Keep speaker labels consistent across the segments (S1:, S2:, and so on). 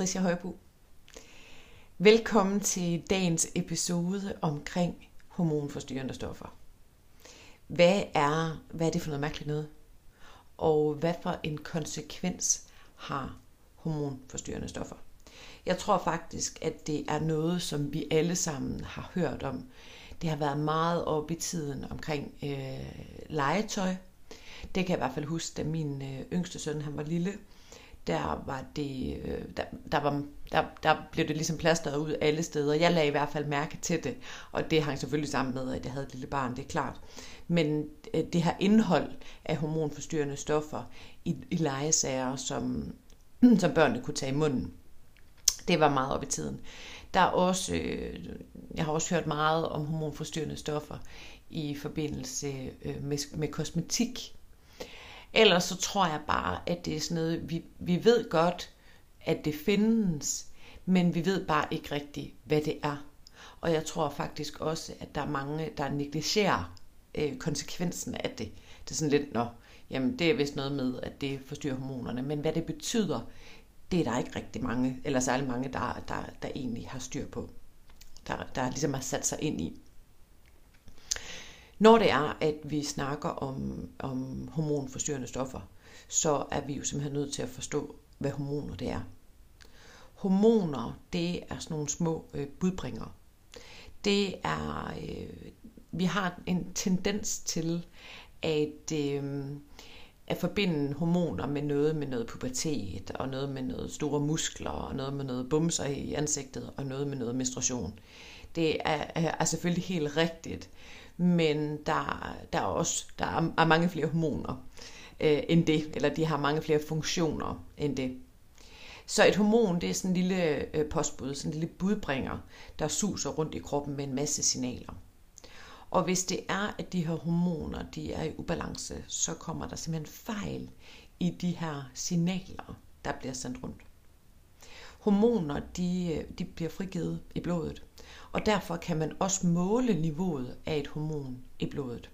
S1: Patricia Højbo. Velkommen til dagens episode omkring hormonforstyrrende stoffer. Hvad er, hvad er det for noget mærkeligt noget? Og hvad for en konsekvens har hormonforstyrrende stoffer? Jeg tror faktisk, at det er noget, som vi alle sammen har hørt om. Det har været meget op i tiden omkring øh, legetøj. Det kan jeg i hvert fald huske, da min øh, yngste søn han var lille der var det, øh, der, der, var, der, der blev det ligesom plasteret ud alle steder. Jeg lagde i hvert fald mærke til det, og det hang selvfølgelig sammen med, at jeg havde et lille barn, det er klart. Men øh, det her indhold af hormonforstyrrende stoffer i, i legesager, som, som børnene kunne tage i munden, det var meget op i tiden. Der er også, øh, jeg har også hørt meget om hormonforstyrrende stoffer i forbindelse øh, med, med kosmetik Ellers så tror jeg bare, at det er sådan noget, vi, vi ved godt, at det findes, men vi ved bare ikke rigtigt, hvad det er. Og jeg tror faktisk også, at der er mange, der negligerer øh, konsekvensen af det. Det er sådan lidt, nå, jamen det er vist noget med, at det forstyrrer hormonerne, men hvad det betyder, det er der ikke rigtig mange, eller særlig mange, der, der, der egentlig har styr på. Der, der ligesom har sat sig ind i. Når det er, at vi snakker om, om hormonforstyrrende stoffer, så er vi jo simpelthen nødt til at forstå, hvad hormoner det er. Hormoner, det er sådan nogle små øh, budbringere. Det er, øh, vi har en tendens til at, øh, at forbinde hormoner med noget med noget pubertet, og noget med noget store muskler, og noget med noget bumser i ansigtet, og noget med noget menstruation. Det er, er selvfølgelig helt rigtigt, men der, der er også der er mange flere hormoner øh, end det, eller de har mange flere funktioner end det. Så et hormon, det er sådan en lille øh, postbud, sådan en lille budbringer, der suser rundt i kroppen med en masse signaler. Og hvis det er, at de her hormoner de er i ubalance, så kommer der simpelthen fejl i de her signaler, der bliver sendt rundt. Hormoner de, øh, de bliver frigivet i blodet, og derfor kan man også måle niveauet af et hormon i blodet.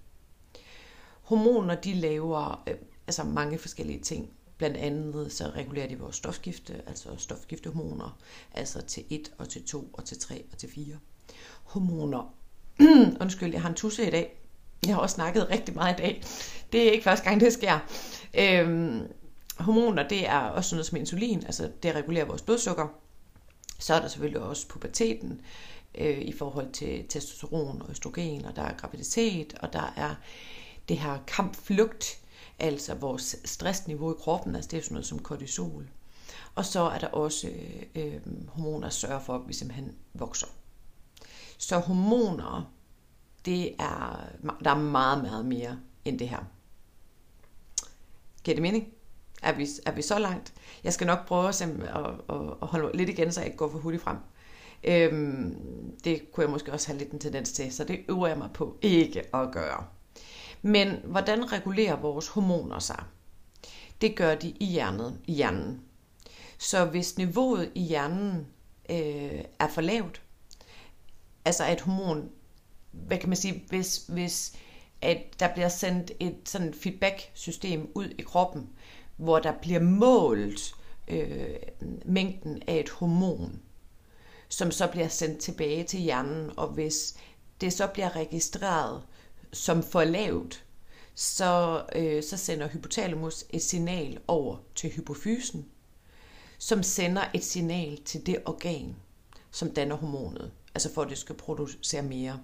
S1: Hormoner de laver øh, altså mange forskellige ting. Blandt andet så regulerer de vores stofskifte, altså stofskiftehormoner, altså til 1 og til 2 og til 3 og til 4. Hormoner. Undskyld, jeg har en tusse i dag. Jeg har også snakket rigtig meget i dag. Det er ikke første gang, det sker. Øhm, hormoner, det er også noget som insulin, altså det regulerer vores blodsukker. Så er der selvfølgelig også puberteten, øh, i forhold til testosteron og østrogen, og der er graviditet, og der er det her kampflugt, altså vores stressniveau i kroppen, altså det er sådan noget som kortisol. Og så er der også øh, hormoner, der sørger for, at vi simpelthen vokser. Så hormoner, det er, der er meget, meget mere end det her. Giver det mening? Er vi, er vi så langt? Jeg skal nok prøve at, at, at holde lidt igen, så jeg ikke går for hurtigt frem. Øhm, det kunne jeg måske også have lidt en tendens til, så det øver jeg mig på ikke at gøre. Men hvordan regulerer vores hormoner sig? Det gør de i hjernen. I hjernen. Så hvis niveauet i hjernen øh, er for lavt, altså et hormon, hvad kan man sige, hvis, hvis at der bliver sendt et sådan feedback-system ud i kroppen, hvor der bliver målt øh, mængden af et hormon, som så bliver sendt tilbage til hjernen, og hvis det så bliver registreret som for lavt, så, øh, så sender hypotalamus et signal over til hypofysen, som sender et signal til det organ, som danner hormonet, altså for at det skal producere mere.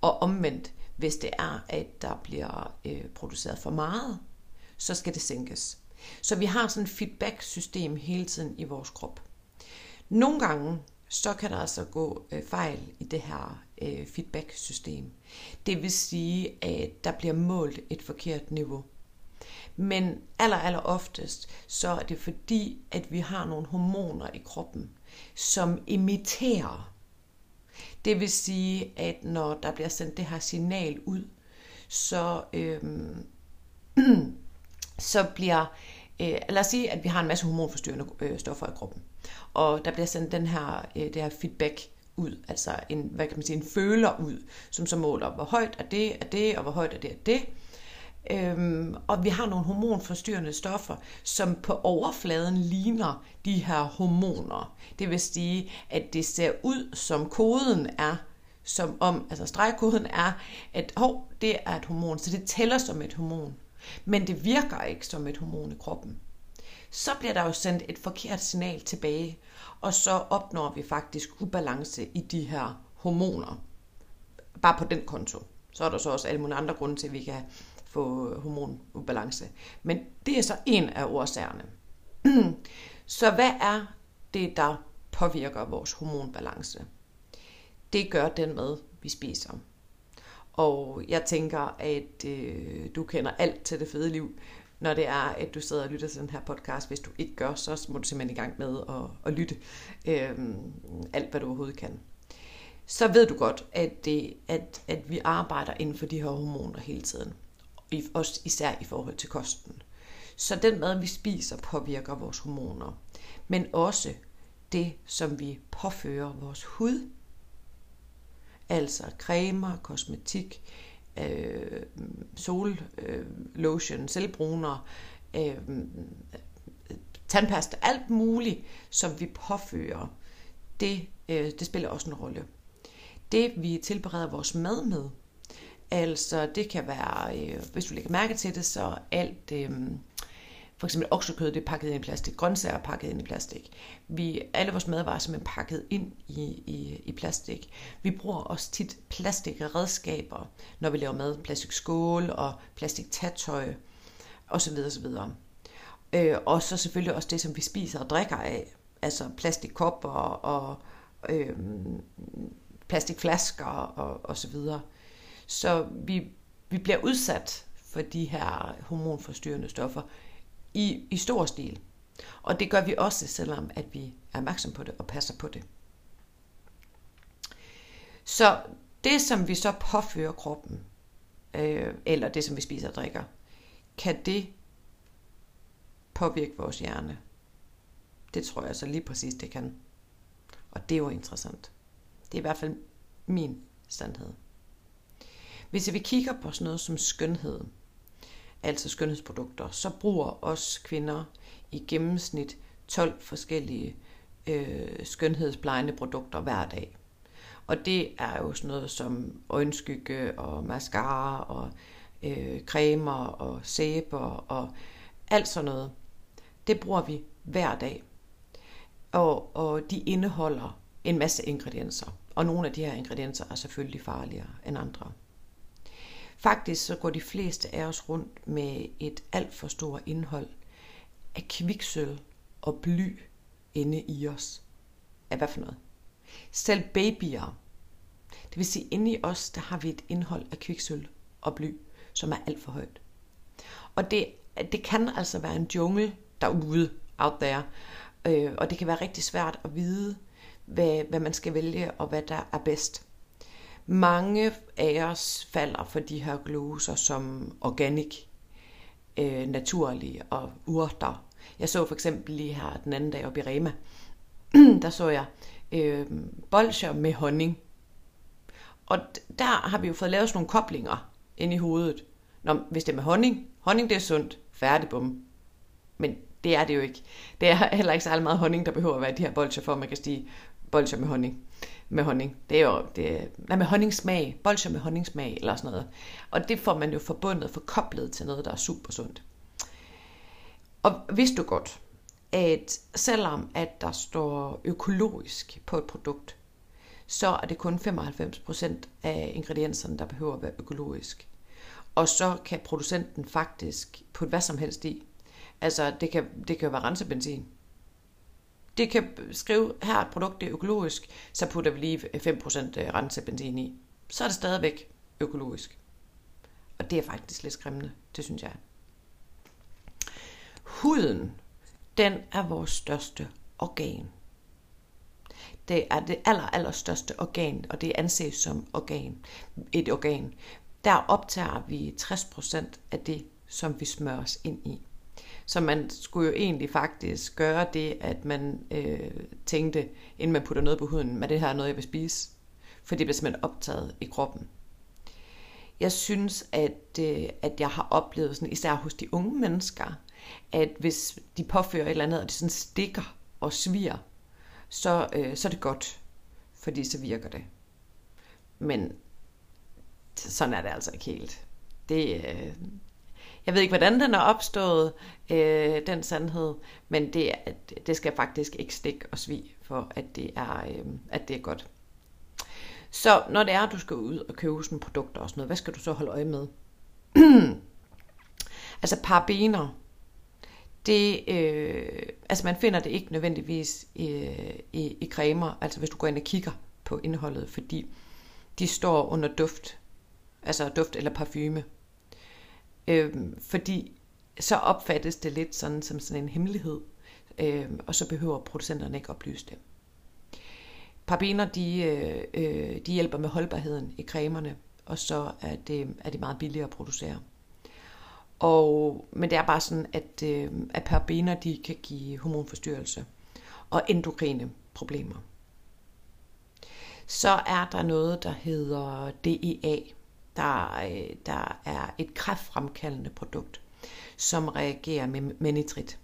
S1: Og omvendt, hvis det er, at der bliver øh, produceret for meget, så skal det sænkes. Så vi har sådan et feedback-system hele tiden i vores krop. Nogle gange, så kan der altså gå øh, fejl i det her øh, feedback-system. Det vil sige, at der bliver målt et forkert niveau. Men aller, aller oftest, så er det fordi, at vi har nogle hormoner i kroppen, som imiterer. Det vil sige, at når der bliver sendt det her signal ud, så, øhm, så bliver, øh, lad os sige, at vi har en masse hormonforstyrrende øh, stoffer i kroppen og der bliver sendt den her, øh, det her feedback ud, altså en, hvad kan man sige, en føler ud, som så måler, hvor højt er det, er det, og hvor højt er det, er det. Øhm, og vi har nogle hormonforstyrrende stoffer, som på overfladen ligner de her hormoner. Det vil sige, at det ser ud som koden er, som om, altså stregkoden er, at hov, det er et hormon, så det tæller som et hormon. Men det virker ikke som et hormon i kroppen. Så bliver der jo sendt et forkert signal tilbage, og så opnår vi faktisk ubalance i de her hormoner. Bare på den konto. Så er der så også alle mulige andre grunde til, at vi kan få hormonubalance. Men det er så en af årsagerne. så hvad er det, der påvirker vores hormonbalance? Det gør den mad, vi spiser. Og jeg tænker, at øh, du kender alt til det fede liv, når det er, at du sidder og lytter til den her podcast. Hvis du ikke gør, så må du simpelthen i gang med at, at lytte øh, alt, hvad du overhovedet kan. Så ved du godt, at, det, at, at vi arbejder inden for de her hormoner hele tiden. Også især i forhold til kosten. Så den mad, vi spiser, påvirker vores hormoner. Men også det, som vi påfører vores hud. Altså cremer, kosmetik, øh, sollotion, øh, selvbruner, øh, tandpasta, alt muligt, som vi påfører, det, øh, det spiller også en rolle. Det vi tilbereder vores mad med, altså det kan være, øh, hvis du lægger mærke til det, så alt... Øh, for eksempel oksekød, det er pakket ind i plastik. Grøntsager er pakket ind i plastik. Vi, alle vores madvarer er simpelthen pakket ind i, i, i plastik. Vi bruger også tit plastikredskaber, når vi laver mad. Plastik skål og plastik tatøj osv. osv. Øh, og så selvfølgelig også det, som vi spiser og drikker af. Altså plastikkopper og øh, plastikflasker og, og så videre. Så vi, vi bliver udsat for de her hormonforstyrrende stoffer i, i stor stil. Og det gør vi også, selvom at vi er opmærksom på det og passer på det. Så det, som vi så påfører kroppen, øh, eller det, som vi spiser og drikker, kan det påvirke vores hjerne? Det tror jeg så lige præcis, det kan. Og det er jo interessant. Det er i hvert fald min sandhed. Hvis vi kigger på sådan noget som skønhed, altså skønhedsprodukter, så bruger os kvinder i gennemsnit 12 forskellige øh, skønhedsplejende produkter hver dag. Og det er jo sådan noget som øjenskygge og mascara og øh, cremer og sæber og alt sådan noget. Det bruger vi hver dag. Og, og de indeholder en masse ingredienser. Og nogle af de her ingredienser er selvfølgelig farligere end andre. Faktisk så går de fleste af os rundt med et alt for stort indhold af kviksøl og bly inde i os. Af hvad for noget? Selv babyer. Det vil sige, inde i os, der har vi et indhold af kviksøl og bly, som er alt for højt. Og det, det kan altså være en jungle derude, out there. Øh, og det kan være rigtig svært at vide, hvad, hvad man skal vælge, og hvad der er bedst. Mange af os falder for de her gloser som organic, øh, naturlige og urter. Jeg så for eksempel lige her den anden dag oppe i Rema, der så jeg øh, bolcher med honning. Og der har vi jo fået lavet sådan nogle koblinger ind i hovedet. Nå, hvis det er med honning, honning det er sundt, færdig bum. Men det er det jo ikke. Det er heller ikke særlig meget honning, der behøver at være de her bolcher for, at man kan stige bolcher med honning med honning. Det er jo det, nej, med honningsmag. Bolcher med honningsmag eller sådan noget. Og det får man jo forbundet, forkoblet til noget, der er super sundt. Og vidste du godt, at selvom at der står økologisk på et produkt, så er det kun 95% af ingredienserne, der behøver at være økologisk. Og så kan producenten faktisk putte hvad som helst i. Altså, det kan, det kan være rensebenzin det kan skrive, her er et produkt, det er økologisk, så putter vi lige 5% øh, rensebenzin i. Så er det stadigvæk økologisk. Og det er faktisk lidt skræmmende, det synes jeg. Huden, den er vores største organ. Det er det aller, aller største organ, og det anses som organ, et organ. Der optager vi 60% af det, som vi smører os ind i. Så man skulle jo egentlig faktisk gøre det, at man øh, tænkte, inden man putter noget på huden, men det her er noget, jeg vil spise. For det bliver simpelthen optaget i kroppen. Jeg synes, at, øh, at jeg har oplevet, sådan, især hos de unge mennesker, at hvis de påfører et eller andet, og det sådan stikker og sviger, så, øh, så er det godt, fordi så virker det. Men sådan er det altså ikke helt. Det, øh, jeg ved ikke, hvordan den er opstået, øh, den sandhed, men det, det skal faktisk ikke stikke og svi for at det er, øh, at det er godt. Så når det er, at du skal ud og købe sådan produkter og sådan noget, hvad skal du så holde øje med? altså parabener, det, øh, altså man finder det ikke nødvendigvis i, i, i cremer, altså hvis du går ind og kigger på indholdet, fordi de står under duft, altså duft eller parfume. Øh, fordi så opfattes det lidt sådan som sådan en hemmelighed, øh, og så behøver producenterne ikke oplyse det. Parabener, de, øh, øh, de hjælper med holdbarheden i cremerne, og så er det, er det meget billigere at producere. Og, men det er bare sådan, at, øh, at parabener, de kan give hormonforstyrrelse og endokrine problemer. Så er der noget, der hedder DEA. Der, øh, der er et kræftfremkaldende produkt, som reagerer med, med nitrit.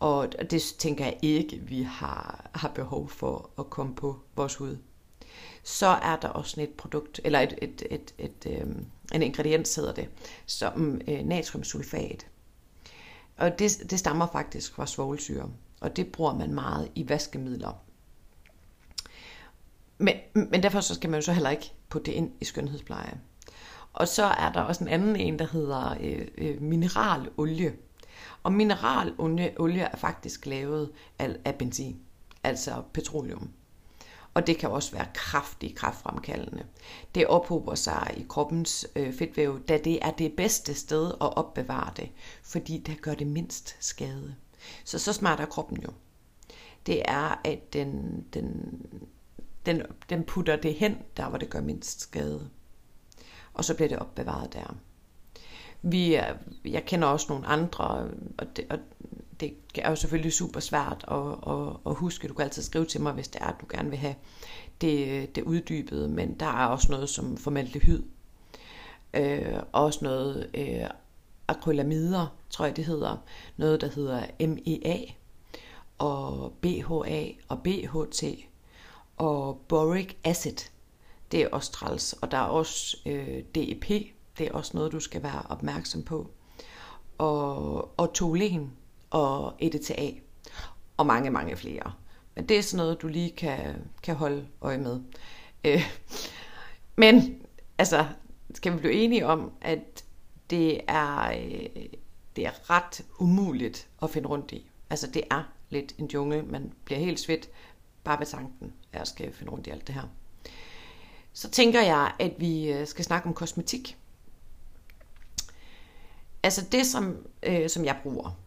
S1: Og det tænker jeg ikke, vi har, har behov for at komme på vores hud. Så er der også et produkt, eller et, et, et, et, øh, en ingrediens hedder det, som øh, natriumsulfat. Og det, det stammer faktisk fra svovlsyre, og det bruger man meget i vaskemidler. Men, men derfor så skal man jo så heller ikke putte det ind i skønhedspleje. Og så er der også en anden en, der hedder øh, øh, mineralolie. Og mineralolie olie er faktisk lavet af, af benzin, altså petroleum. Og det kan også være kraftigt kraftfremkaldende. Det ophober sig i kroppens øh, fedtvæv, da det er det bedste sted at opbevare det, fordi det gør det mindst skade. Så så smart er kroppen jo. Det er, at den, den, den, den putter det hen, der hvor det gør mindst skade. Og så bliver det opbevaret der. Vi er, jeg kender også nogle andre, og det, og det er jo selvfølgelig super svært at, at, at huske. Du kan altid skrive til mig, hvis det er, at du gerne vil have det, det uddybet, men der er også noget som formaldehyd. Øh, også noget øh, akrylamider, tror jeg det hedder. Noget, der hedder MEA, og BHA og BHT, og boric acid. Det er også træls, og der er også øh, DEP, det er også noget, du skal være opmærksom på. Og, og tolen og EDTA, og mange, mange flere. Men det er sådan noget, du lige kan, kan holde øje med. Øh, men altså, skal vi blive enige om, at det er, øh, det er ret umuligt at finde rundt i. Altså, det er lidt en jungle. Man bliver helt svedt bare ved tanken, jeg skal finde rundt i alt det her. Så tænker jeg, at vi øh, skal snakke om kosmetik. Altså det, som, øh, som jeg bruger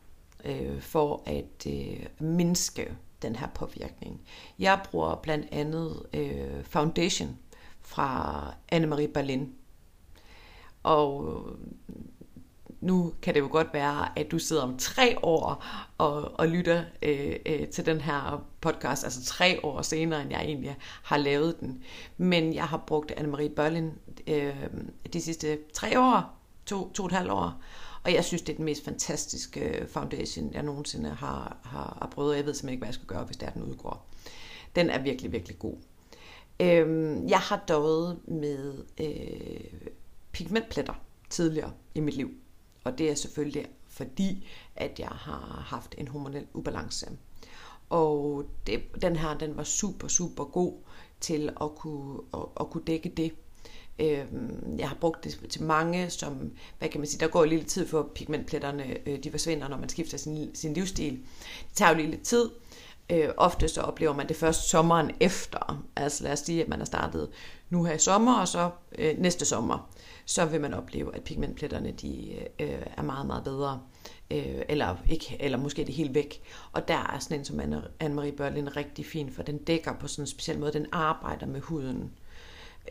S1: øh, for at øh, mindske den her påvirkning. Jeg bruger blandt andet øh, foundation fra Anne-Marie Berlin. Og nu kan det jo godt være, at du sidder om tre år og, og lytter øh, øh, til den her podcast, altså tre år senere, end jeg egentlig har lavet den. Men jeg har brugt Anne-Marie Berlin øh, de sidste tre år, to, to og et halvt år, og jeg synes, det er den mest fantastiske øh, foundation, jeg nogensinde har, har, har prøvet. Jeg ved simpelthen ikke, hvad jeg skal gøre, hvis det er, den udgår. Den er virkelig, virkelig god. Øhm, jeg har døjet med øh, pigmentpletter tidligere i mit liv. Og det er selvfølgelig fordi, at jeg har haft en hormonel ubalance. Og det, den her, den var super, super god til at kunne, at, at kunne dække det. Øhm, jeg har brugt det til mange, som, hvad kan man sige, der går lidt tid for pigmentpletterne, øh, de forsvinder, når man skifter sin, sin livsstil. Det tager jo lige lidt tid. Øh, ofte så oplever man det først sommeren efter. Altså lad os sige, at man har startet nu her i sommer, og så øh, næste sommer, så vil man opleve, at pigmentpletterne de, øh, er meget, meget bedre. Øh, eller, ikke, eller måske det helt væk. Og der er sådan en som Anne-Marie Børlin rigtig fin, for den dækker på sådan en speciel måde. Den arbejder med huden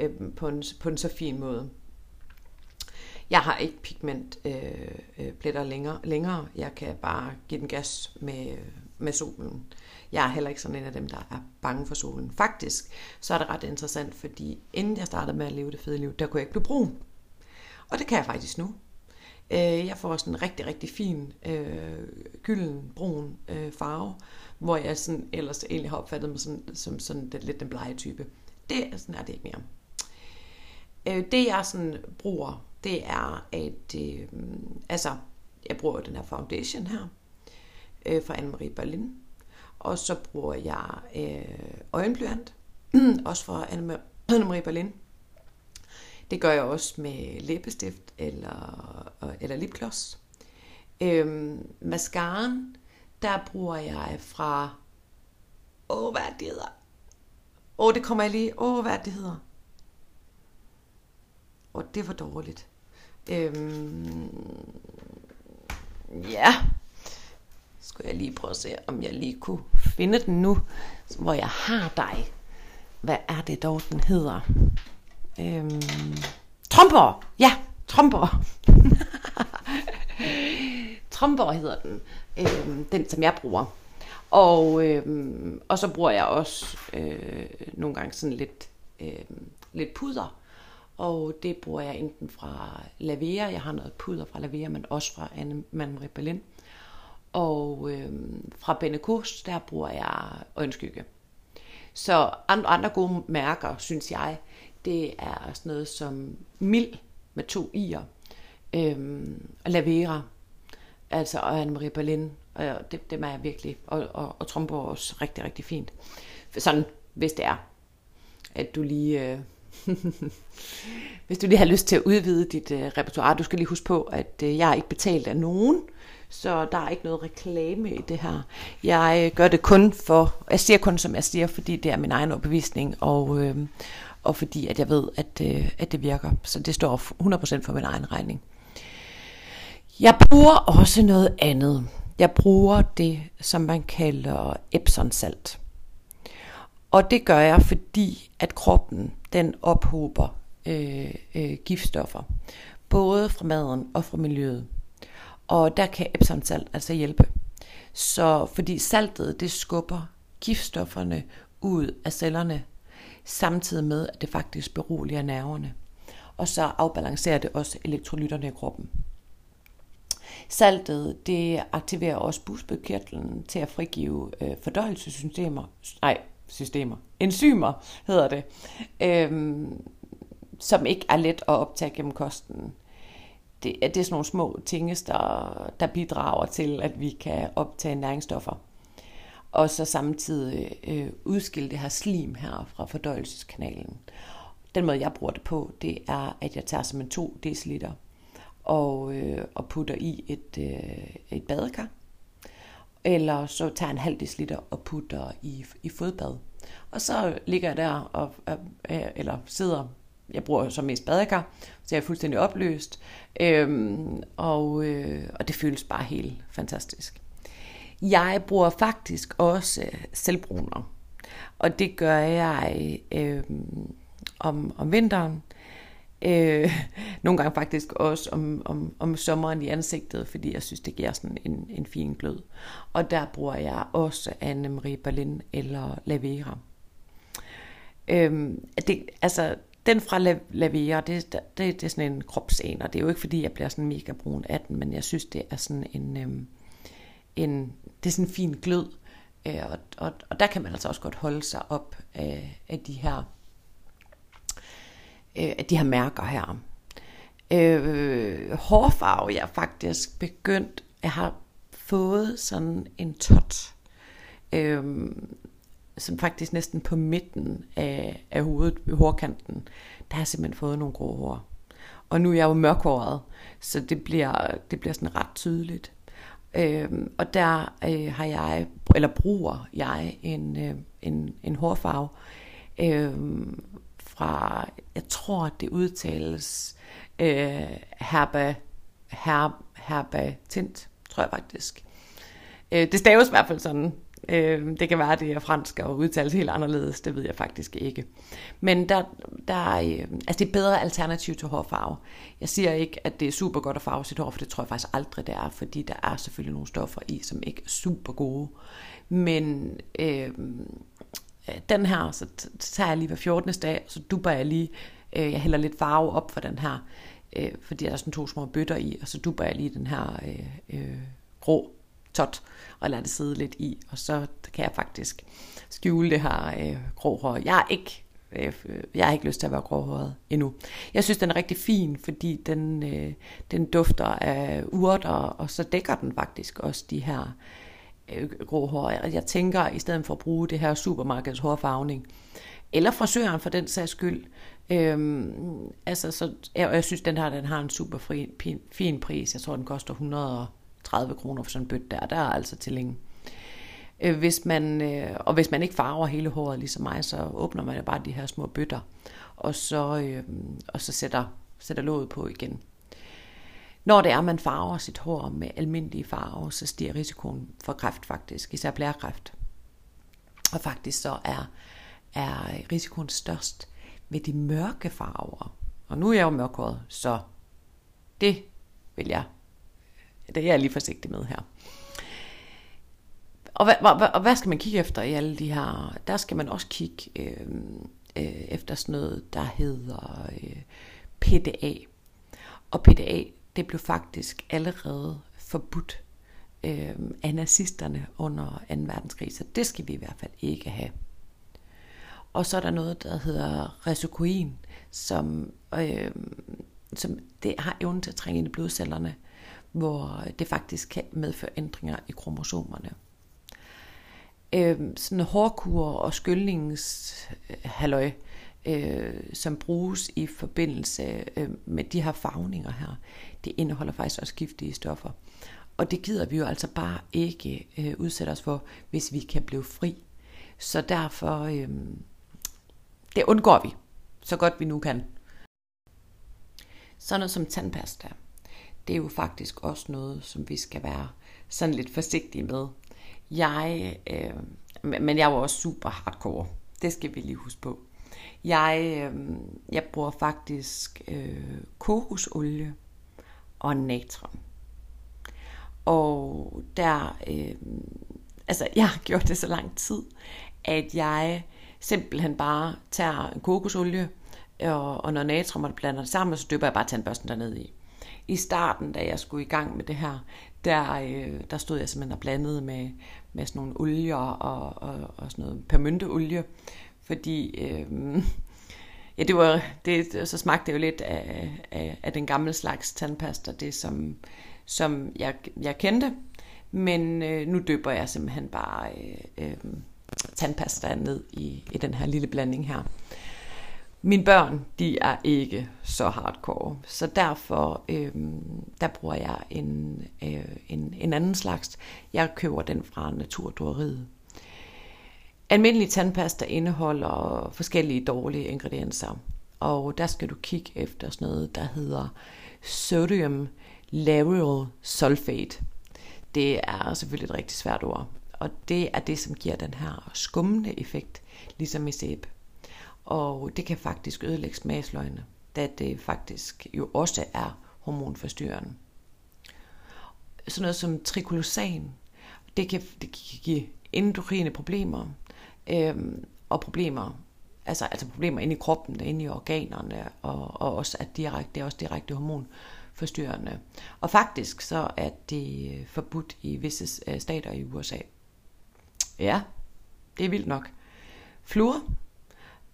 S1: øh, på, en, på en så fin måde. Jeg har ikke pigmentpletter øh, øh længere, længere. Jeg kan bare give den gas med, med solen. Jeg er heller ikke sådan en af dem, der er bange for solen. Faktisk så er det ret interessant, fordi inden jeg startede med at leve det fede liv, der kunne jeg ikke blive brun. Og det kan jeg faktisk nu. Øh, jeg får sådan en rigtig, rigtig fin øh, gylden, brun øh, farve, hvor jeg sådan, ellers egentlig har opfattet mig sådan, som sådan den, lidt den blege type. Det, sådan er det ikke mere. Øh, det jeg sådan bruger, det er, at øh, altså, jeg bruger den her foundation her, øh, fra Anne-Marie Berlin. Og så bruger jeg øh, øjenblyant, også fra Anne-Marie Berlin. Det gør jeg også med læbestift eller, øh, eller lipgloss. Øhm, mascaren, der bruger jeg fra... Åh, hvad det hedder? Åh, det kommer jeg lige... Åh, hvad det hedder? Åh, det var dårligt. Øhm, ja. Skulle jeg lige prøve at se, om jeg lige kunne finde den nu, hvor jeg har dig. Hvad er det dog, den hedder? Øhm, Tromper! Ja, Tromper. Tromper hedder den. Øhm, den, som jeg bruger. Og, øhm, og så bruger jeg også øh, nogle gange sådan lidt, øh, lidt puder. Og det bruger jeg enten fra Lavea, jeg har noget puder fra Lavea, men også fra Anne-Marie Berlin. Og øh, fra Benecos, der bruger jeg øjenskygge. Så andre, andre gode mærker, synes jeg, det er sådan noget som Mild med to i'er, øhm, og Lavera, altså og Anne-Marie Berlin, og det, det er jeg virkelig, og, og, og Trombo også rigtig, rigtig fint. Sådan, hvis det er, at du lige... Øh, hvis du lige har lyst til at udvide dit øh, repertoire, du skal lige huske på, at øh, jeg er ikke betalt af nogen, så der er ikke noget reklame i det her. Jeg øh, gør det kun for, jeg siger kun som jeg siger, fordi det er min egen overbevisning, og, øh, og fordi at jeg ved, at, øh, at det virker. Så det står 100% for min egen regning. Jeg bruger også noget andet. Jeg bruger det, som man kalder Epsom-salt. Og det gør jeg, fordi at kroppen den ophober øh, øh, giftstoffer. Både fra maden og fra miljøet. Og der kan Epsom-salt altså hjælpe. Så fordi saltet det skubber giftstofferne ud af cellerne samtidig med, at det faktisk beroliger nerverne. Og så afbalancerer det også elektrolytterne i kroppen. Saltet det aktiverer også bugspytkirtlen til at frigive øh, fordøjelsessystemer, nej, systemer, enzymer hedder det, øhm, som ikke er let at optage gennem kosten. Det, det er sådan nogle små ting, der, der bidrager til, at vi kan optage næringsstoffer og så samtidig øh, udskille det her slim her fra fordøjelseskanalen. Den måde, jeg bruger det på, det er, at jeg tager som en 2 dl og, øh, og putter i et, øh, et badekar. Eller så tager jeg en halv dl og putter i, i fodbad. Og så ligger jeg der og, øh, eller sidder, jeg bruger så mest badekar, så jeg er fuldstændig opløst. Øhm, og, øh, og det føles bare helt fantastisk. Jeg bruger faktisk også øh, selvbruner. Og det gør jeg øh, om, om vinteren. Øh, nogle gange faktisk også om, om, om sommeren i ansigtet, fordi jeg synes, det giver sådan en, en fin glød. Og der bruger jeg også Anne-Marie Berlin eller Lavera. Øhm, det, altså, den fra Lavera, det, det, det er sådan en kropsen, og det er jo ikke fordi, jeg bliver sådan mega brun af den, men jeg synes, det er sådan en... Øh, en, det er sådan en fin glød, øh, og, og, og der kan man altså også godt holde sig op af, af de her øh, af de her mærker her. Øh, hårfarve, jeg er faktisk begyndt, jeg har fået sådan en tot, øh, som faktisk næsten på midten af, af hovedet, ved hårkanten, der har jeg simpelthen fået nogle grå hår. Og nu er jeg jo mørkhåret, så det bliver, det bliver sådan ret tydeligt. Øh, og der øh, har jeg, eller bruger jeg en, øh, en, en hårfarve øh, fra, jeg tror det udtales øh, herba, her, herba tint, tror jeg faktisk. Øh, det staves i hvert fald sådan. Øh, det kan være, at det er fransk og udtales helt anderledes, det ved jeg faktisk ikke. Men der, der øh, altså det er bedre alternativ til hårfarve. Jeg siger ikke, at det er super godt at farve sit hår, for det tror jeg faktisk aldrig, det er, fordi der er selvfølgelig nogle stoffer i, som ikke er super gode. Men øh, den her, så tager jeg lige hver 14. dag, så duber jeg lige, øh, jeg hælder lidt farve op for den her, øh, fordi der er sådan to små bøtter i, og så duber jeg lige den her øh, øh, grå tot, og lader det sidde lidt i, og så kan jeg faktisk skjule det her øh, grå hår. Jeg er ikke øh, jeg har ikke lyst til at være gråhåret endnu. Jeg synes, den er rigtig fin, fordi den, øh, den dufter af urter, og så dækker den faktisk også de her øh, grå hår. Jeg tænker, i stedet for at bruge det her supermarkeds hårfarvning, eller frisøren for den sags skyld, øhm, altså, så, jeg, jeg synes, den her den har en super fri, fin, fin pris. Jeg tror, den koster 100 30 kroner for sådan en bøtte der. Der er altså til længe. Øh, hvis man, øh, og hvis man ikke farver hele håret ligesom mig, så åbner man bare de her små bøtter, og så, øh, og så sætter, sætter låget på igen. Når det er, at man farver sit hår med almindelige farver, så stiger risikoen for kræft faktisk, især blærekræft. Og faktisk så er, er risikoen størst ved de mørke farver. Og nu er jeg jo mørkhåret, så det vil jeg, det er jeg lige forsigtig med her. Og hvad, hvad, og hvad skal man kigge efter i alle de her? Der skal man også kigge øh, øh, efter sådan noget, der hedder øh, PDA. Og PDA, det blev faktisk allerede forbudt øh, af nazisterne under 2. verdenskrig, så det skal vi i hvert fald ikke have. Og så er der noget, der hedder resokoin, som, øh, som det har evnen til at trænge ind i blodcellerne, hvor det faktisk kan medføre ændringer i kromosomerne øh, sådan hårkur og skyldningshalløj, øh, som bruges i forbindelse øh, med de her farvninger her, det indeholder faktisk også giftige stoffer. Og det gider vi jo altså bare ikke øh, udsætte os for, hvis vi kan blive fri. Så derfor, øh, det undgår vi, så godt vi nu kan. Sådan noget som tandpasta, det er jo faktisk også noget, som vi skal være sådan lidt forsigtige med. Jeg, øh, men jeg var også super hardcore. Det skal vi lige huske på. Jeg, øh, jeg bruger faktisk øh, kokosolie og natron. Og der, øh, altså jeg har gjort det så lang tid, at jeg simpelthen bare tager en kokosolie, og, og når natron blander det sammen, så dypper jeg bare tandbørsten dernede i i starten, da jeg skulle i gang med det her, der, øh, der stod jeg simpelthen og blandede med, med sådan nogle olier og, og, og sådan noget permynteolie, fordi øh, ja, det var, det, så smagte det jo lidt af, af, af den gamle slags tandpasta, det som, som jeg, jeg kendte, men øh, nu døber jeg simpelthen bare øh, øh, tandpasta ned i, i den her lille blanding her. Mine børn, de er ikke så hardcore, så derfor øh, der bruger jeg en, øh, en, en anden slags. Jeg køber den fra Naturdrøeriet. Almindelig tandpasta indeholder forskellige dårlige ingredienser, og der skal du kigge efter sådan noget, der hedder sodium lauryl sulfate. Det er selvfølgelig et rigtig svært ord, og det er det, som giver den her skummende effekt, ligesom i sæbe. Og det kan faktisk ødelægge smagsløgene, da det faktisk jo også er hormonforstyrrende. Sådan noget som trikolosan, det kan, det kan give endokrine problemer, øhm, og problemer, altså, altså problemer inde i kroppen, inde i organerne, og, og også at direkte, det er også direkte hormonforstyrrende. Og faktisk så er det øh, forbudt i visse øh, stater i USA. Ja, det er vildt nok. Fluor,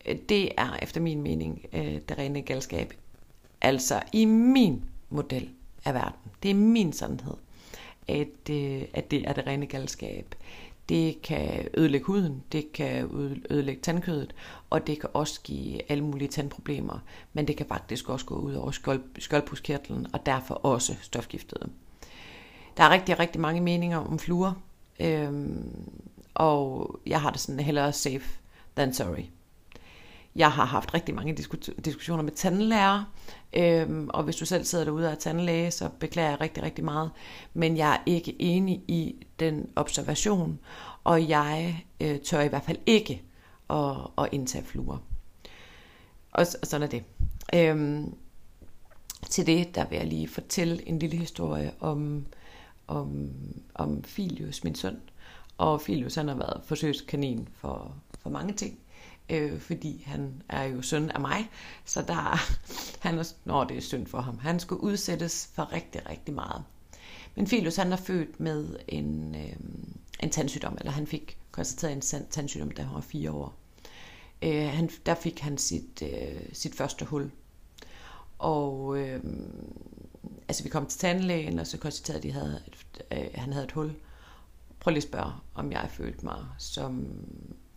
S1: Øh, det er efter min mening øh, det rene galskab. Altså i min model af verden. Det er min sandhed, at, øh, at det er det rene galskab. Det kan ødelægge huden, det kan ødelægge tandkødet, og det kan også give alle mulige tandproblemer. Men det kan faktisk også gå ud over skjold, skjoldbuskirtlen, og derfor også stofgiftet. Der er rigtig, rigtig mange meninger om fluer, øhm, og jeg har det sådan hellere safe than sorry. Jeg har haft rigtig mange diskussioner med tandlærer, øhm, og hvis du selv sidder derude og er tandlæge, så beklager jeg rigtig, rigtig meget. Men jeg er ikke enig i den observation, og jeg øh, tør i hvert fald ikke at, at indtage fluer. Og, og sådan er det. Øhm, til det, der vil jeg lige fortælle en lille historie om, om, om Filius, min søn. Og Filius han har været forsøgskanin for, for mange ting øh, fordi han er jo søn af mig, så der han er, når det er synd for ham. Han skulle udsættes for rigtig, rigtig meget. Men Filus han er født med en, øh, en tandsygdom, eller han fik konstateret en tandsygdom, da han var fire år. Øh, han, der fik han sit, øh, sit første hul. Og øh, altså vi kom til tandlægen, og så konstaterede de, havde et, øh, han havde et hul. Prøv lige at spørge, om jeg følte mig som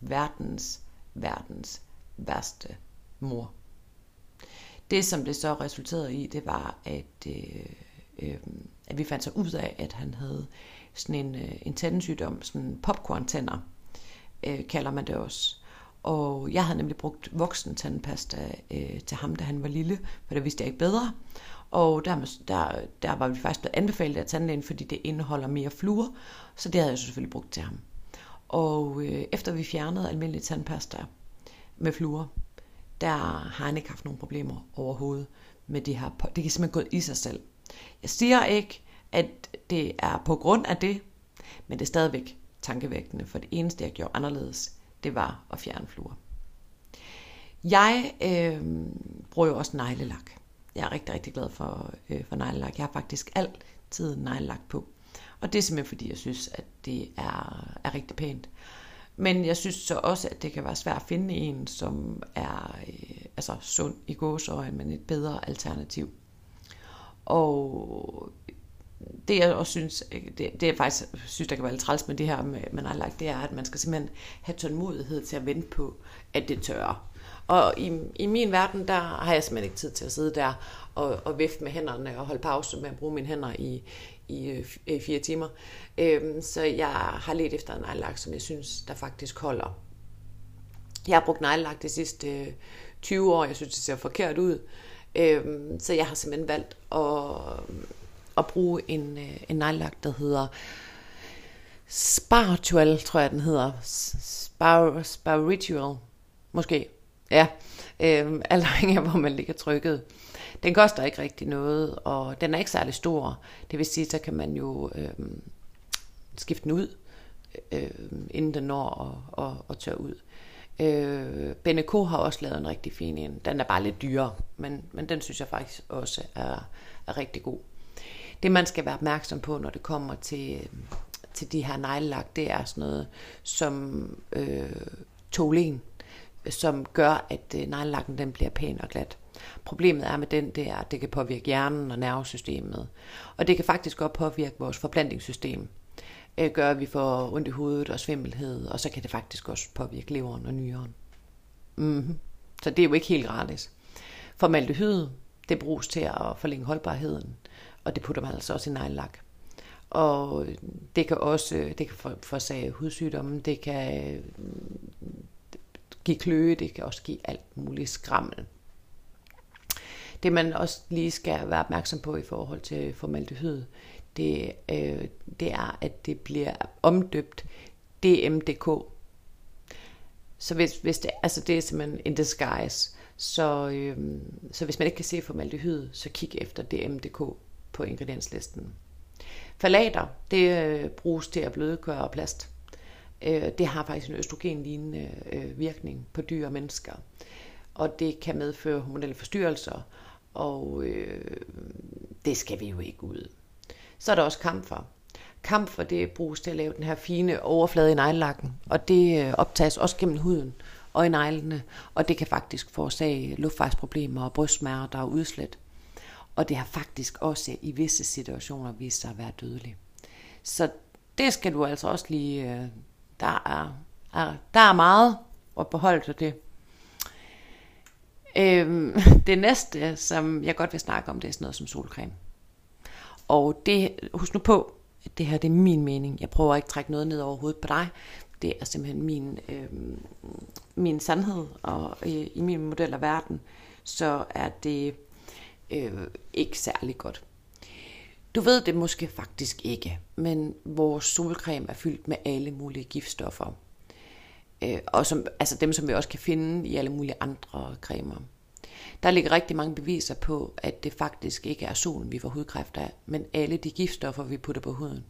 S1: verdens, verdens værste mor. Det, som det så resulterede i, det var, at, øh, øh, at vi fandt så ud af, at han havde sådan en, øh, en tandsygdom, sådan popcorn-tænder, øh, kalder man det også. Og jeg havde nemlig brugt voksen tandpasta øh, til ham, da han var lille, for det vidste jeg ikke bedre. Og der, der, der var vi faktisk blevet anbefalet af tandlægen, fordi det indeholder mere fluor, så det havde jeg selvfølgelig brugt til ham. Og øh, efter vi fjernede almindelig tandpasta med fluor, der har han ikke haft nogen problemer overhovedet med det her. Det kan simpelthen gå i sig selv. Jeg siger ikke, at det er på grund af det, men det er stadigvæk tankevægtende, for det eneste, jeg gjorde anderledes, det var at fjerne fluor. Jeg øh, bruger jo også neglelak. Jeg er rigtig, rigtig glad for, øh, for neglelak. Jeg har faktisk altid neglelak på. Og det er simpelthen fordi, jeg synes, at det er, er rigtig pænt. Men jeg synes så også, at det kan være svært at finde en, som er øh, altså sund i gåsøjne, men et bedre alternativ. Og det jeg også synes, øh, det, det jeg faktisk synes, der kan være lidt træls med det her med, med lagt, det er, at man skal simpelthen have tålmodighed til at vente på, at det tørrer. Og i, i min verden, der har jeg simpelthen ikke tid til at sidde der og, og vifte med hænderne og holde pause med at bruge mine hænder i, i, øh, i øh, fire timer. Øhm, så jeg har let efter en neglelak, som jeg synes, der faktisk holder. Jeg har brugt neglelak de sidste øh, 20 år. Jeg synes, det ser forkert ud. Øhm, så jeg har simpelthen valgt at, øh, at bruge en, øh, en neglelak, der hedder Spiritual, tror jeg, den hedder. Spar, Spiritual, måske. Ja, øhm, alt afhængig af, hvor man ligger trykket. Den koster ikke rigtig noget, og den er ikke særlig stor. Det vil sige, så kan man jo øh, skifte den ud, øh, inden den når at, at, at tørre ud. Øh, BNK har også lavet en rigtig fin en. Den er bare lidt dyrere, men, men den synes jeg faktisk også er, er rigtig god. Det man skal være opmærksom på, når det kommer til, til de her neglelak, det er sådan noget som øh, tolen, som gør, at øh, neglelakken den bliver pæn og glat. Problemet er med den, det er, at det kan påvirke hjernen og nervesystemet. Og det kan faktisk godt påvirke vores forplantningssystem. Øh, gør, at vi får ondt i hovedet og svimmelhed, og så kan det faktisk også påvirke leveren og nyren. Mm-hmm. Så det er jo ikke helt gratis. Formaldehyd, det bruges til at forlænge holdbarheden, og det putter man altså også i neglelak. Og det kan også det kan forsage hudsygdomme, det kan mm, give kløe, det kan også give alt muligt skrammel. Det man også lige skal være opmærksom på i forhold til formaldehyd, det, øh, det er, at det bliver omdøbt DMDK. Så hvis, hvis det, altså det er simpelthen en disguise. Så, øh, så hvis man ikke kan se formaldehyd, så kig efter DMDK på ingredienslisten. Falater, det øh, bruges til at blødgøre plast. Øh, det har faktisk en østrogenlignende øh, virkning på dyr og mennesker. Og det kan medføre hormonelle forstyrrelser, og øh, det skal vi jo ikke ud. Så er der også kamfer. Kamfer, det bruges til at lave den her fine overflade i neglelakken, og det øh, optages også gennem huden og i neglene, og det kan faktisk forårsage luftvejsproblemer og brystsmerter og udslæt. Og det har faktisk også i visse situationer vist sig at være dødeligt. Så det skal du altså også lige... Øh, der er, er, der er meget at beholde til det. Øhm, det næste, som jeg godt vil snakke om, det er sådan noget som solcreme. Og det, husk nu på, at det her det er min mening. Jeg prøver ikke at trække noget ned over hovedet på dig. Det er simpelthen min, øh, min sandhed, og øh, i min model af verden, så er det øh, ikke særlig godt. Du ved det måske faktisk ikke, men vores solcreme er fyldt med alle mulige giftstoffer. Øh, og som, altså dem, som vi også kan finde i alle mulige andre cremer. Der ligger rigtig mange beviser på, at det faktisk ikke er solen, vi får hudkræft af, men alle de giftstoffer, vi putter på huden.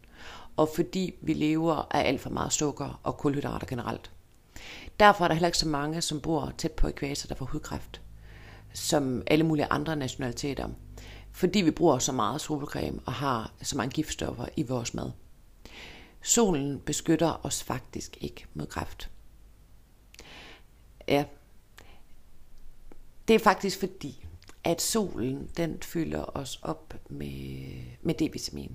S1: Og fordi vi lever af alt for meget sukker og kulhydrater generelt. Derfor er der heller ikke så mange, som bor tæt på ekvator, der får hudkræft, som alle mulige andre nationaliteter. Fordi vi bruger så meget solcreme og har så mange giftstoffer i vores mad. Solen beskytter os faktisk ikke mod kræft. Ja, det er faktisk fordi, at solen den fylder os op med, med D-vitamin.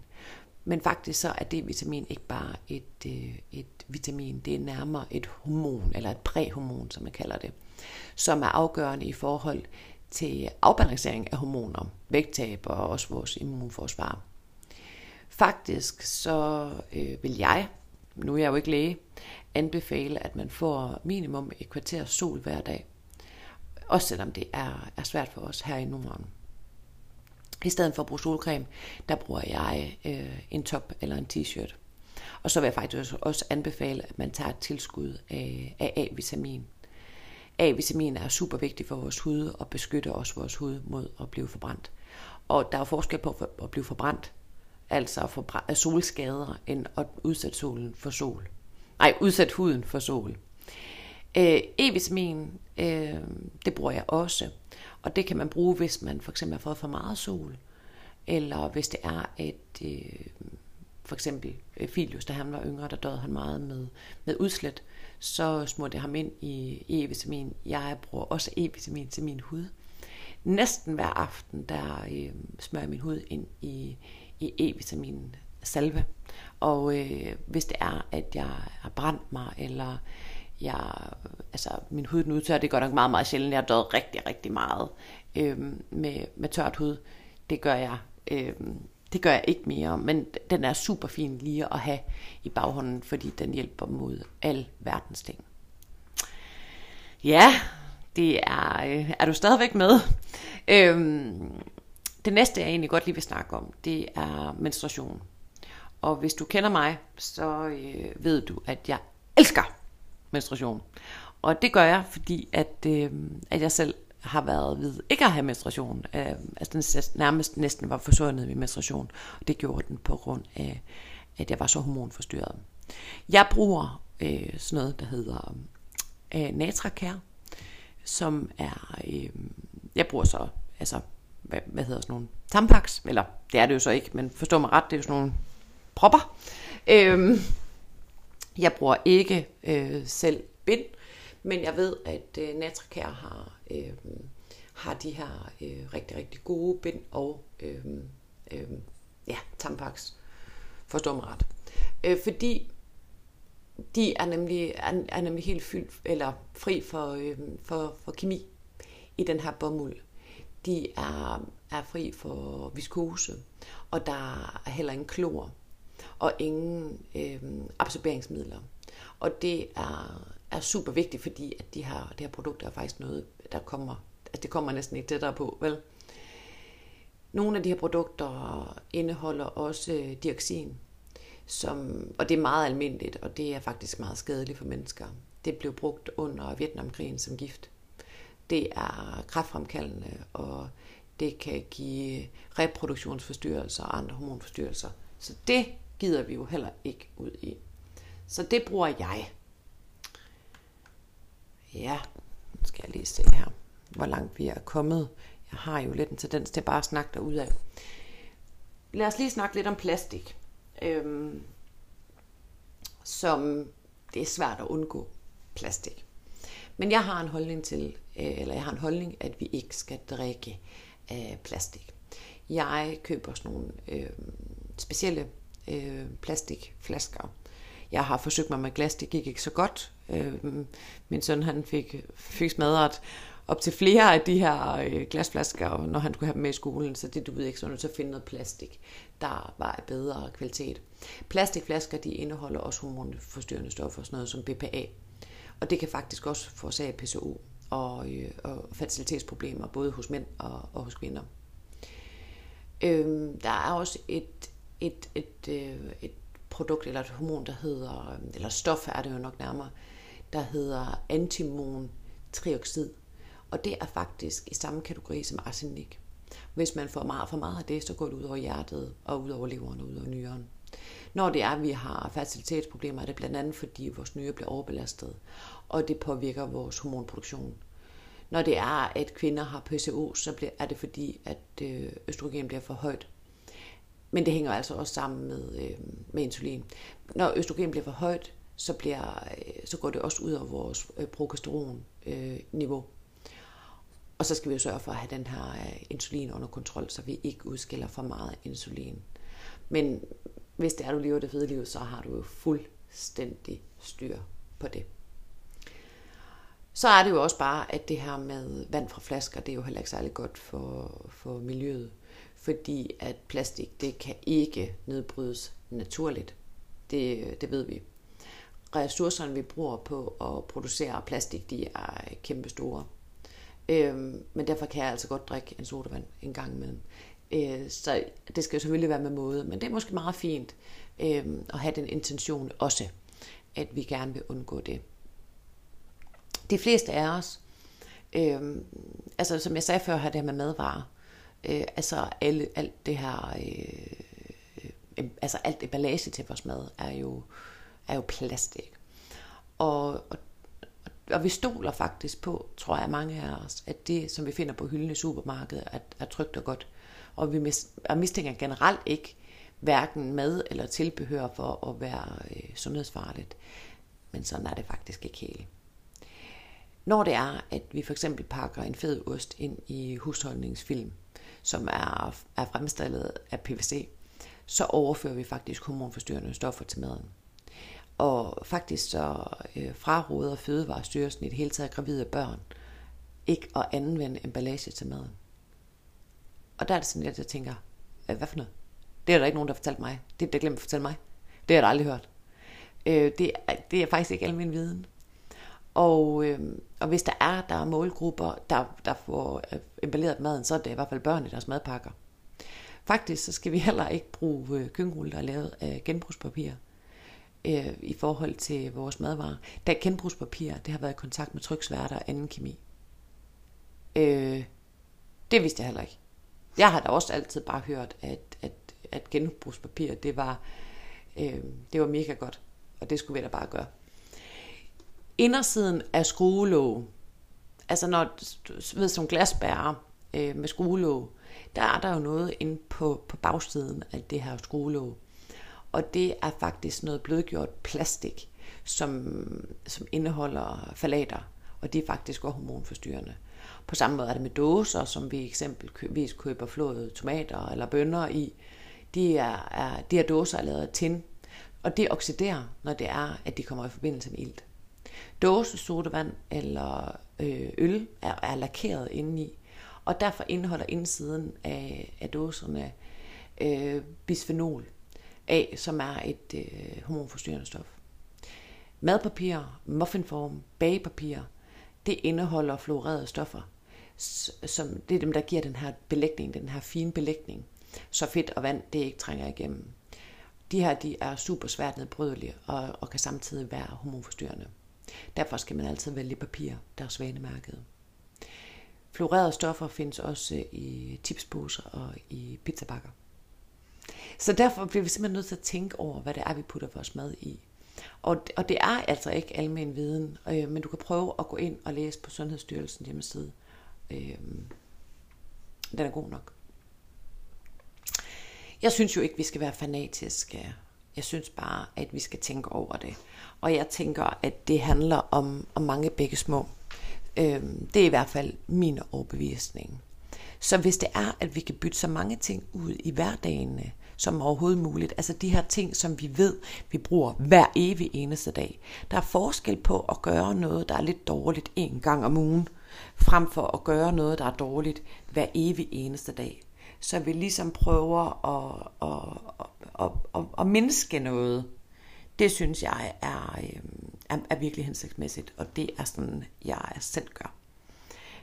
S1: Men faktisk så er D-vitamin ikke bare et, øh, et vitamin, det er nærmere et hormon, eller et præhormon, som man kalder det, som er afgørende i forhold til afbalancering af hormoner, vægttab og også vores immunforsvar. Faktisk så øh, vil jeg, nu er jeg jo ikke læge, anbefale, at man får minimum et kvarter sol hver dag. Også selvom det er, er svært for os her i Norden. I stedet for at bruge solcreme, der bruger jeg øh, en top eller en t-shirt. Og så vil jeg faktisk også anbefale, at man tager et tilskud af, af A-vitamin. A-vitamin er super vigtig for vores hud og beskytter også vores hud mod at blive forbrændt. Og der er forskel på at blive forbrændt, altså at få solskader, end at udsætte solen for sol. Nej, udsætte huden for sol. Øh, E-vitamin, øh, det bruger jeg også. Og det kan man bruge, hvis man for eksempel har fået for meget sol. Eller hvis det er et, øh, for eksempel øh, Filius, da han var yngre, der døde han meget med, med udslæt. Så smurte jeg ham ind i E-vitamin. Jeg bruger også E-vitamin til min hud. Næsten hver aften, der øh, smører jeg min hud ind i, i E-vitamin salve. Og øh, hvis det er, at jeg har brændt mig, eller jeg, altså min hud den udtør, det godt nok meget, meget sjældent. Jeg har døjet rigtig, rigtig meget øh, med, med tørt hud. Det gør jeg øh, det gør jeg ikke mere, men den er super fin lige at have i baghånden, fordi den hjælper mod al verdens ting. Ja, det er, øh, er du stadigvæk med? Øhm, det næste, jeg egentlig godt lige vil snakke om, det er menstruation. Og hvis du kender mig, så øh, ved du, at jeg elsker menstruation. Og det gør jeg, fordi at, øh, at jeg selv har været ved ikke at have menstruation. Øh, altså den nærmest næsten var forsvundet ved menstruation. Og det gjorde den på grund af, at jeg var så hormonforstyrret. Jeg bruger øh, sådan noget, der hedder øh, Natracare, som er, øh, jeg bruger så, altså, hvad, hvad hedder sådan nogle, tampaks, eller det er det jo så ikke, men forstå mig ret, det er jo sådan nogle propper. Øhm, jeg bruger ikke øh, selv bind, men jeg ved, at øh, Natricare har, øh, har de her øh, rigtig, rigtig gode bind og øh, øh, ja, tampaks. Forstå mig ret. Øh, fordi de er nemlig, er, er nemlig helt fyldt, eller fri for, øh, for, for kemi i den her bomuld. De er, er fri for viskose, og der er heller ingen klor, og ingen øh, absorberingsmidler. Og det er, er super vigtigt, fordi at de her, det her produkt er faktisk noget, der kommer, altså det kommer næsten ikke tættere på, vel? Nogle af de her produkter indeholder også øh, dioxin, som, og det er meget almindeligt, og det er faktisk meget skadeligt for mennesker. Det blev brugt under Vietnamkrigen som gift. Det er kræftfremkaldende, og det kan give reproduktionsforstyrrelser og andre hormonforstyrrelser. Så det gider vi jo heller ikke ud i. Så det bruger jeg. Ja, nu skal jeg lige se her, hvor langt vi er kommet. Jeg har jo lidt en tendens til bare at snakke af. Lad os lige snakke lidt om plastik. Øhm, som det er svært at undgå plastik. Men jeg har en holdning til, øh, eller jeg har en holdning, at vi ikke skal drikke af plastik. Jeg køber sådan nogle øh, specielle øh, plastikflasker. Jeg har forsøgt mig med glas, det gik ikke så godt. Øh, min søn han fik, fik smadret op til flere af de her øh, glasflasker, når han skulle have dem med i skolen, så det du ved ikke, så nødt til at finde noget plastik, der var af bedre kvalitet. Plastikflasker, de indeholder også hormonforstyrrende stoffer, sådan noget som BPA, og det kan faktisk også forårsage PCO og, øh, og fertilitetsproblemer, både hos mænd og, og hos kvinder. Øhm, der er også et, et, et, øh, et produkt eller et hormon, der hedder, øh, eller stof er det jo nok nærmere, der hedder antimon trioxid. Og det er faktisk i samme kategori som arsenik. Hvis man får meget for meget af det, så går det ud over hjertet, og ud over leveren, og ud over nyren. Når det er, at vi har fertilitetsproblemer, er det blandt andet, fordi vores nyre bliver overbelastet, og det påvirker vores hormonproduktion. Når det er, at kvinder har PCO, så er det fordi, at øh, østrogen bliver for højt. Men det hænger altså også sammen med, øh, med insulin. Når østrogen bliver for højt, så, bliver, øh, så går det også ud over vores øh, progesteron-niveau. Og så skal vi jo sørge for at have den her øh, insulin under kontrol, så vi ikke udskiller for meget insulin. Men hvis det er, du lever det fede liv, så har du jo fuldstændig styr på det. Så er det jo også bare, at det her med vand fra flasker, det er jo heller ikke særlig godt for, for miljøet. Fordi at plastik, det kan ikke nedbrydes naturligt. Det, det ved vi. Ressourcerne, vi bruger på at producere plastik, de er kæmpe store. Øhm, men derfor kan jeg altså godt drikke en sodavand en gang imellem. Øh, så det skal jo selvfølgelig være med måde, men det er måske meget fint øh, at have den intention også, at vi gerne vil undgå det. De fleste af os, øh, altså som jeg sagde før, har det her med madvarer, øh, altså alle, alt det her, øh, altså alt emballage til vores mad er jo, er jo plastik. Og, og og vi stoler faktisk på, tror jeg mange af os, at det, som vi finder på hylden i supermarkedet, er, er trygt og godt og vi mistænker generelt ikke hverken mad eller tilbehør for at være øh, sundhedsfarligt. Men sådan er det faktisk ikke helt. Når det er, at vi for eksempel pakker en fed ost ind i husholdningsfilm, som er, er fremstillet af PVC, så overfører vi faktisk hormonforstyrrende stoffer til maden. Og faktisk så øh, fraråder Fødevarestyrelsen i det hele taget gravide børn ikke at anvende emballage til maden. Og der er det sådan lidt, at jeg tænker, hvad for noget? Det er der ikke nogen, der har fortalt mig. Det er der glemt at fortælle mig. Det har jeg aldrig hørt. Øh, det, er, det er faktisk ikke almindelig viden. Og, øh, og hvis der er, der er målgrupper, der, der får øh, emballeret maden, så er det i hvert fald børn i deres madpakker. Faktisk så skal vi heller ikke bruge øh, køkkenrulle, der er lavet af øh, genbrugspapir øh, i forhold til vores madvarer. Da genbrugspapir, det har været i kontakt med tryksværter og anden kemi. Øh, det vidste jeg heller ikke. Jeg har da også altid bare hørt, at, at, at genbrugspapir, det var, øh, det var mega godt, og det skulle vi da bare gøre. Indersiden af skruelåg, altså når du ved som glasbærer øh, med skruelåg, der er der jo noget inde på, på bagsiden af det her skruelåg. Og det er faktisk noget blødgjort plastik, som, som indeholder falater, og det er faktisk også hormonforstyrrende. På samme måde er det med dåser, som vi eksempelvis køber flåede tomater eller bønner i. De, er, er, de her dåser er lavet af tin, og det oxiderer, når det er, at de kommer i forbindelse med ilt. Dåse, sodavand eller øh, øl er, er lakeret indeni, og derfor indeholder indsiden af, af dåserne øh, bisphenol A, som er et øh, hormonforstyrrende stof. Madpapir, muffinform, bagepapir, det indeholder fluorerede stoffer, som det er dem, der giver den her belægning, den her fine belægning, så fedt og vand, det ikke trænger igennem. De her, de er super svært nedbrydelige og, og kan samtidig være hormonforstyrrende. Derfor skal man altid vælge papir, der er svanemærket. Fluorerede stoffer findes også i tipsposer og i pizzabakker. Så derfor bliver vi simpelthen nødt til at tænke over, hvad det er, vi putter vores mad i. Og, og det er altså ikke almen viden, øh, men du kan prøve at gå ind og læse på Sundhedsstyrelsen hjemmeside øh, den er god nok. Jeg synes jo ikke, vi skal være fanatiske. Jeg synes bare, at vi skal tænke over det. Og jeg tænker, at det handler om, om mange begge små. Øh, det er i hvert fald min overbevisning. Så hvis det er, at vi kan bytte så mange ting ud i hverdagen, som overhovedet muligt, altså de her ting, som vi ved, vi bruger hver evig eneste dag. Der er forskel på at gøre noget, der er lidt dårligt en gang om ugen, frem for at gøre noget, der er dårligt hver evig eneste dag. Så vi ligesom prøver at, at, at, at, at mindske noget. Det synes jeg er, øh, er, er virkelig hensigtsmæssigt, og det er sådan, jeg selv gør.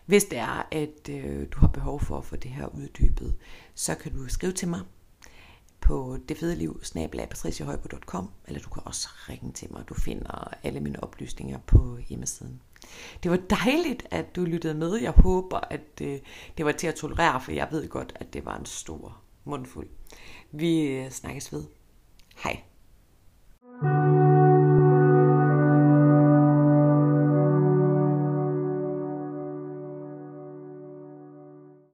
S1: Hvis det er, at øh, du har behov for at få det her uddybet, så kan du skrive til mig på detfedeliv.patriciahøjbo.com, eller du kan også ringe til mig. Du finder alle mine oplysninger på hjemmesiden. Det var dejligt, at du lyttede med. Jeg håber, at øh, det var til at tolerere, for jeg ved godt, at det var en stor mundfuld. Vi snakkes ved. Hej.